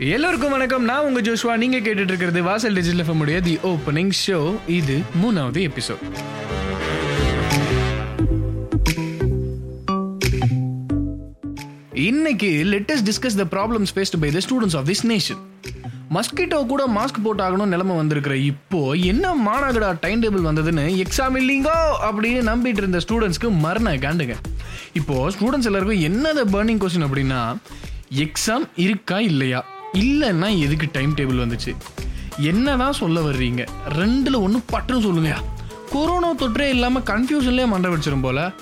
எல்லோருக்கும் வணக்கம். நான் உங்க ஜோஷ்வா. நீங்க கேட்டுட்டு இருக்கிறது வாசல் டிஜிட்டல் எஃப்எம் உடைய தி ஓப்பனிங் ஷோ இது மூணாவது எபிசோட் இன்னைக்கு let's discuss the problems faced by the students of this nation mosquito கூட மாஸ்க் போட்டாகணும் நிலைமை வந்திருக்கிற இப்போ என்ன மாநகரா டைம் டேபிள் வந்ததுன்னு எக்ஸாம் இல்லைங்கோ அப்படின்னு நம்பிட்டு இருந்த ஸ்டூடெண்ட்ஸ்க்கு மரண காண்டுங்க. இப்போ ஸ்டூடெண்ட்ஸ் எல்லாருக்கும் என்னது பர்னிங் கொஸ்டின் அப்படின்னா எக்ஸாம் இருக்கா இல்லையா? இல்லைன்னா எதுக்கு டைம் டேபிள் வந்துச்சு? என்ன தான் சொல்ல வர்றீங்க? ரெண்டில் ஒன்று பட்டுன்னு சொல்லுங்க. கொரோனா தொற்றே இல்லாமல் கன்ஃபியூஷன்லேயே மண்டை வச்சிரும் போல.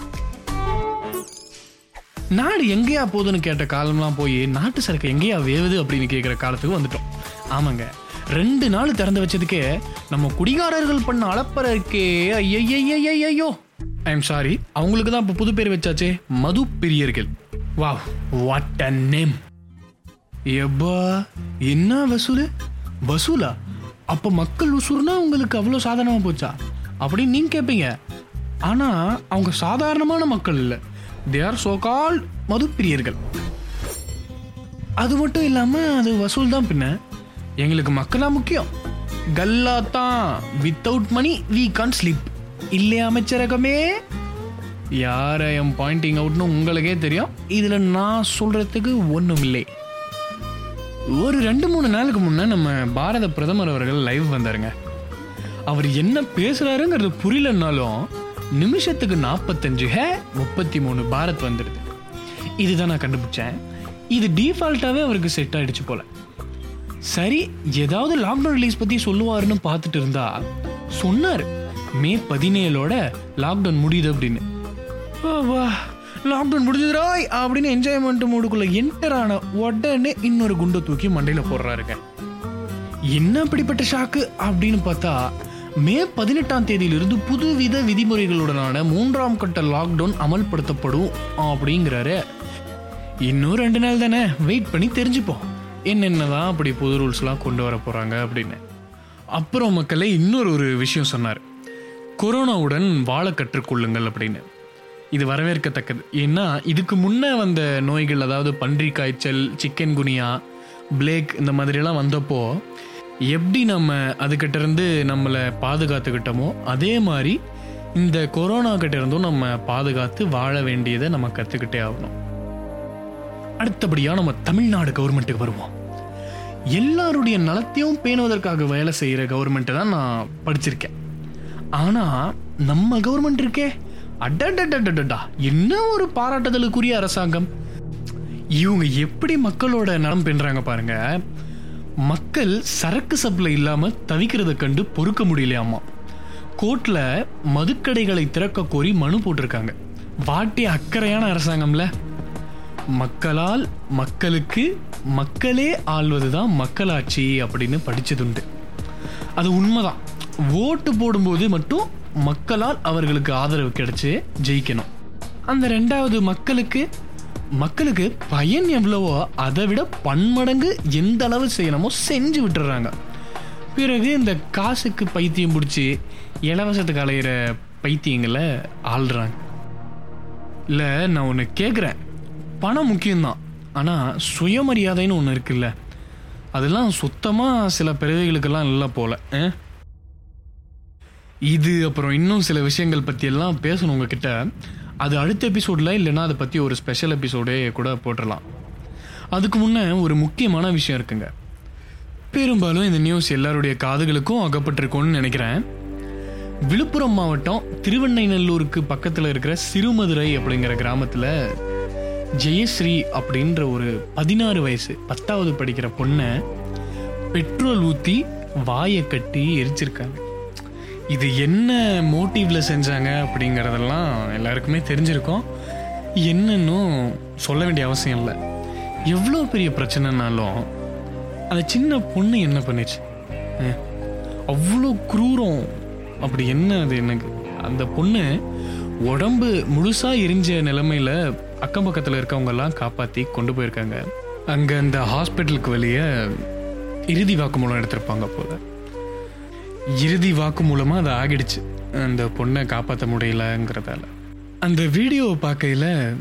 நாடு எங்கேயா போகுதுன்னு கேட்ட காலம்லாம் போய் நாட்டு சரக்கு எங்கேயா வேவுது அப்படின்னு கேட்குற காலத்துக்கு வந்துட்டோம். ஆமாங்க. ரெண்டு நாள் திறந்து வச்சதுக்கே நம்ம குடிகாரர்கள் பண்ண அளப்பற இருக்கே. ஐயோ ஐ எம் சாரி அவங்களுக்கு தான் இப்போ புது பேர் வச்சாச்சே. மது பிரியர்கள் வாவ் வாட் அ நேம் எப்பா என்ன வசூல்? வசூலா? அப்போ மக்கள் வசூல்னா உங்களுக்கு அவ்வளோ சாதாரணமாக போச்சா? அப்படின்னு நீங்கள் கேட்பீங்க ஆனால் அவங்க சாதாரணமான மக்கள் இல்லை. தே ஆர் சோ கால் மதுப்பிரியர்கள். அது மட்டும் இல்லாமல் அது வசூல் தான் பின்ன. எங்களுக்கு மக்களாக முக்கியம். கல்லா தான் without money we can sleep இல்லையா அமைச்சரகமே? யார் ஐ எம் பாயிண்டிங் அவுட்னு உங்களுக்கே தெரியும். இதில் நான் சொல்கிறதுக்கு ஒன்றும் இல்லை ஒரு ரெண்டு மூணு நாளுக்கு முன்னே நம்ம பாரத பிரதமர் அவர்கள் லைவ் வந்தாருங்க. அவர் என்ன பேசுகிறாருங்கிறது புரியலன்னாலும் நிமிஷத்துக்கு நாற்பத்தஞ்சு ஹே முப்பத்தி மூணு பாரத் வந்துடுது. இதுதான் நான் கண்டுபிடிச்சேன். இது டிஃபால்ட்டாகவே அவருக்கு செட் ஆகிடுச்சு போல். சரி ஏதாவது லாக்டவுன் ரிலீஸ் பற்றி சொல்லுவாருன்னு பார்த்துட்டு இருந்தா சொன்னார் மே பதினேழோட லாக்டவுன் முடியுது அப்படின்னு. வா. லாக்டவுன் முடிஞ்சதுராய் அப்படின்னு என்ஜாய்மெண்ட் மூடுக்குள்ள என்டர் ஆன உடனே இன்னொரு குண்டை தூக்கி மண்டையில போடுறாருங்க. என்ன அப்படிப்பட்ட ஷாக்கு அப்படின்னு பார்த்தா மே பதினெட்டாம் தேதியிலிருந்து புதுவித விதிமுறைகளுடனான மூன்றாம் கட்ட லாக்டவுன் அமல்படுத்தப்படும் அப்படிங்கிறாரு. இன்னும் ரெண்டு நாள் தானே வெயிட் பண்ணி தெரிஞ்சுப்போம். என்னென்னதான் அப்படி புது ரூல்ஸ்லாம் கொண்டு வர போகிறாங்க அப்படின்னு. அப்புறம் மக்களே இன்னொரு ஒரு விஷயம் சொன்னார். கொரோனாவுடன் வாழ கற்றுக்கொள்ளுங்கள் அப்படின்னு. இது வரவேற்கத்தக்கது. ஏன்னா இதுக்கு முன்னே வந்த நோய்கள் அதாவது பன்றி காய்ச்சல் சிக்கன் குனியா பிளேக் இந்த மாதிரிலாம் வந்தப்போ எப்படி நம்ம அதுக்கிட்ட இருந்து நம்மளை பாதுகாத்துக்கிட்டோமோ அதே மாதிரி இந்த கொரோனா கிட்ட இருந்தும் நம்ம பாதுகாத்து வாழ வேண்டியதை நம்ம கற்றுக்கிட்டே ஆகணும். அடுத்தபடியாக நம்ம தமிழ்நாடு கவர்மெண்ட்டுக்கு வருவோம். எல்லாருடைய நலத்தையும் பேணுவதற்காக வேலை செய்கிற கவர்மெண்ட்டை தான் நான் படிச்சிருக்கேன். ஆனால் நம்ம கவர்மெண்ட் இருக்கே. அடடடடடா என்ன ஒரு பாராட்டுதலுக்குரிய அரசாங்கம்? இவங்க எப்படி மக்களோட நலம் பெண்றாங்க பாருங்க. மக்கள் சரக்கு சப்ளை இல்லாம தவிக்கிறத கண்டு பொறுக்க முடியலையாமா? கோர்ட்ல மதுக்கடைகளை திறக்க கோரி மனு போட்டிருக்காங்க. வாட்டி அக்கறையான அரசாங்கம்ல. மக்களால் மக்களுக்கு மக்களே ஆள்வதுதான் மக்களாட்சி அப்படின்னு படிச்சதுண்டு. அது உண்மைதான். ஓட்டு போடும்போது மட்டும் மக்களால் அவர்களுக்கு ஆதரவு கிடைச்சு ஜெயிக்கணும். அந்த ரெண்டாவது மக்களுக்கு மக்களுக்கு பயன் எவ்வளவோ அதை விட பன்மடங்கு எந்த அளவு செய்யணுமோ செஞ்சு விட்டுறாங்க. பிறகு இந்த காசுக்கு பைத்தியம் பிடிச்சி இலவசத்துக்கு அலையிற பைத்தியங்களை ஆள்றாங்க. இல்லை நான் ஒன்று கேட்குறேன் பணம் முக்கியம்தான். ஆனால் சுயமரியாதைன்னு ஒன்று இருக்குல்ல. அதெல்லாம் சுத்தமாக சில பிறவிகளுக்கெல்லாம் இல்லை போல ஆ? இது அப்புறம் இன்னும் சில விஷயங்கள் பற்றியெல்லாம் பேசணும் உங்ககிட்ட. அது அடுத்த எபிசோடில் இல்லைனா அதை பற்றி ஒரு ஸ்பெஷல் எபிசோடே கூட போட்டுடலாம் அதுக்கு முன்னே ஒரு முக்கியமான விஷயம் இருக்குங்க. பெரும்பாலும் இந்த நியூஸ் எல்லாருடைய காதுகளுக்கும் அகப்பட்டிருக்கும்னு நினைக்கிறேன். விழுப்புரம் மாவட்டம் திருவண்ணைநல்லூருக்கு பக்கத்தில் இருக்கிற சிறுமதுரை அப்படிங்கிற கிராமத்தில் ஜெயஸ்ரீ அப்படின்ற ஒரு பதினாறு வயசு பத்தாவது படிக்கிற பொண்ணை பெட்ரோல் ஊற்றி வாயை கட்டி எரிச்சிருக்காங்க. இது என்ன மோட்டிவில் செஞ்சாங்க அப்படிங்கிறதெல்லாம் எல்லாருக்குமே தெரிஞ்சிருக்கோம். என்னன்னும் சொல்ல வேண்டிய அவசியம் இல்லை. எவ்வளோ பெரிய பிரச்சனைனாலும் அந்த சின்ன பொண்ணு என்ன பண்ணுச்சு? அவ்வளோ குரூரம். அப்படி என்ன அது எனக்கு? அந்த பொண்ணு உடம்பு முழுசாக எரிஞ்ச நிலமையில் அக்கம் பக்கத்தில் இருக்கவங்கெல்லாம் காப்பாற்றி கொண்டு போயிருக்காங்க. அங்கே அந்த ஹாஸ்பிட்டலுக்கு வெளியே இறுதி வாக்குமூலம் எடுத்திருப்பாங்க போல். இறுதி வாக்கு மூலமாக அது ஆகிடுச்சு. அந்த பொண்ணை காப்பாற்ற முடியலங்கிறதால. அந்த வீடியோவை பார்க்கையில்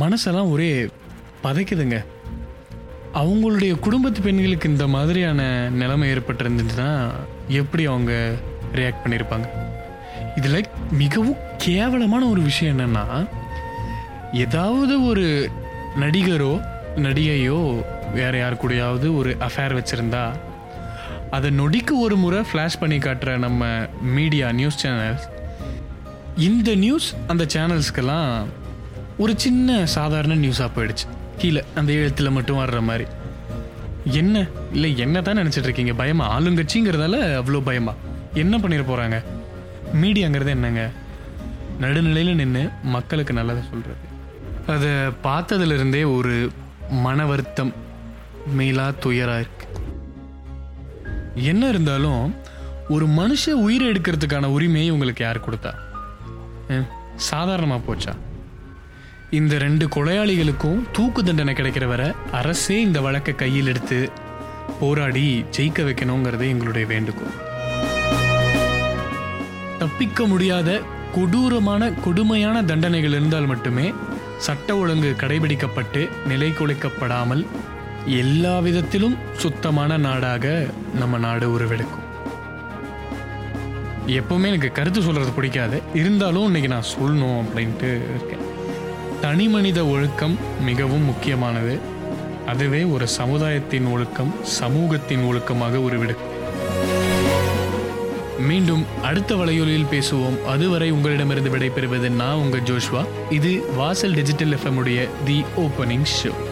மனசெல்லாம் ஒரே பதைக்குதுங்க. அவங்களுடைய குடும்பத்து பெண்களுக்கு இந்த மாதிரியான நிலைமை ஏற்பட்டிருந்துச்சுன்னா எப்படி அவங்க ரியாக்ட் பண்ணியிருப்பாங்க இதில் மிகவும் கேவலமான ஒரு விஷயம் என்னென்னா ஏதாவது ஒரு நடிகரோ நடிகையோ வேற யார் கூடயாவது ஒரு அஃபேர் வச்சுருந்தா அதை நொடிக்கு ஒரு முறை ஃப்ளாஷ் பண்ணி காட்டுற நம்ம மீடியா நியூஸ் சேனல்ஸ் இந்த நியூஸ் அந்த சேனல்ஸ்க்கெல்லாம் ஒரு சின்ன சாதாரண நியூஸாக போயிடுச்சு. கீழே அந்த எழுத்தில் மட்டும் வர்ற மாதிரி. என்ன? இல்லை என்ன தான் நினச்சிட்டு இருக்கீங்க? பயமா? ஆளுங்கட்சிங்கிறதால அவ்வளோ பயமா? என்ன பண்ணிட போகிறாங்க மீடியாங்கிறது என்னங்க? நடுநிலையில் நின்று மக்களுக்கு நல்லதை சொல்கிறது அதை பார்த்ததுலேருந்தே ஒரு மன வருத்தம் மேலா துயராக இருக்குது என்ன இருந்தாலும் ஒரு மனுஷ உயிரை எடுக்கிறதுக்கான உரிமையை உங்களுக்கு யார் கொடுத்தா? சாதாரணமாக போச்சா? இந்த ரெண்டு கொலையாளிகளுக்கும் தூக்கு தண்டனை கிடைக்கிற வரை அரசே இந்த வழக்கை கையில் எடுத்து போராடி ஜெயிக்க வைக்கணுங்கிறது எங்களுடைய வேண்டுகோள். தப்பிக்க முடியாத கொடூரமான கொடுமையான தண்டனைகள் இருந்தால் மட்டுமே சட்ட ஒழுங்கு கடைபிடிக்கப்பட்டு நிலை குலைக்கப்படாமல் எல்லா விதத்திலும் சுத்தமான நாடாக நம்ம நாடு உருவெடுக்கும். எப்பவுமே எனக்கு கருத்து சொல்றது பிடிக்காது. இருந்தாலும் இன்னைக்கு நான் சொல்லணும் அப்படின்ட்டு இருக்கேன். தனி மனித ஒழுக்கம் மிகவும் முக்கியமானது. அதுவே ஒரு சமுதாயத்தின் ஒழுக்கம் சமூகத்தின் ஒழுக்கமாக உருவெடுக்கும். மீண்டும் அடுத்த வலையொலியில் பேசுவோம். அதுவரை உங்களிடமிருந்து விடைபெறுவது நான் உங்க ஜோஷ்வா. இது வாசல் டிஜிட்டல் எஃப்எம் உடைய தி ஓப்பனிங் ஷோ.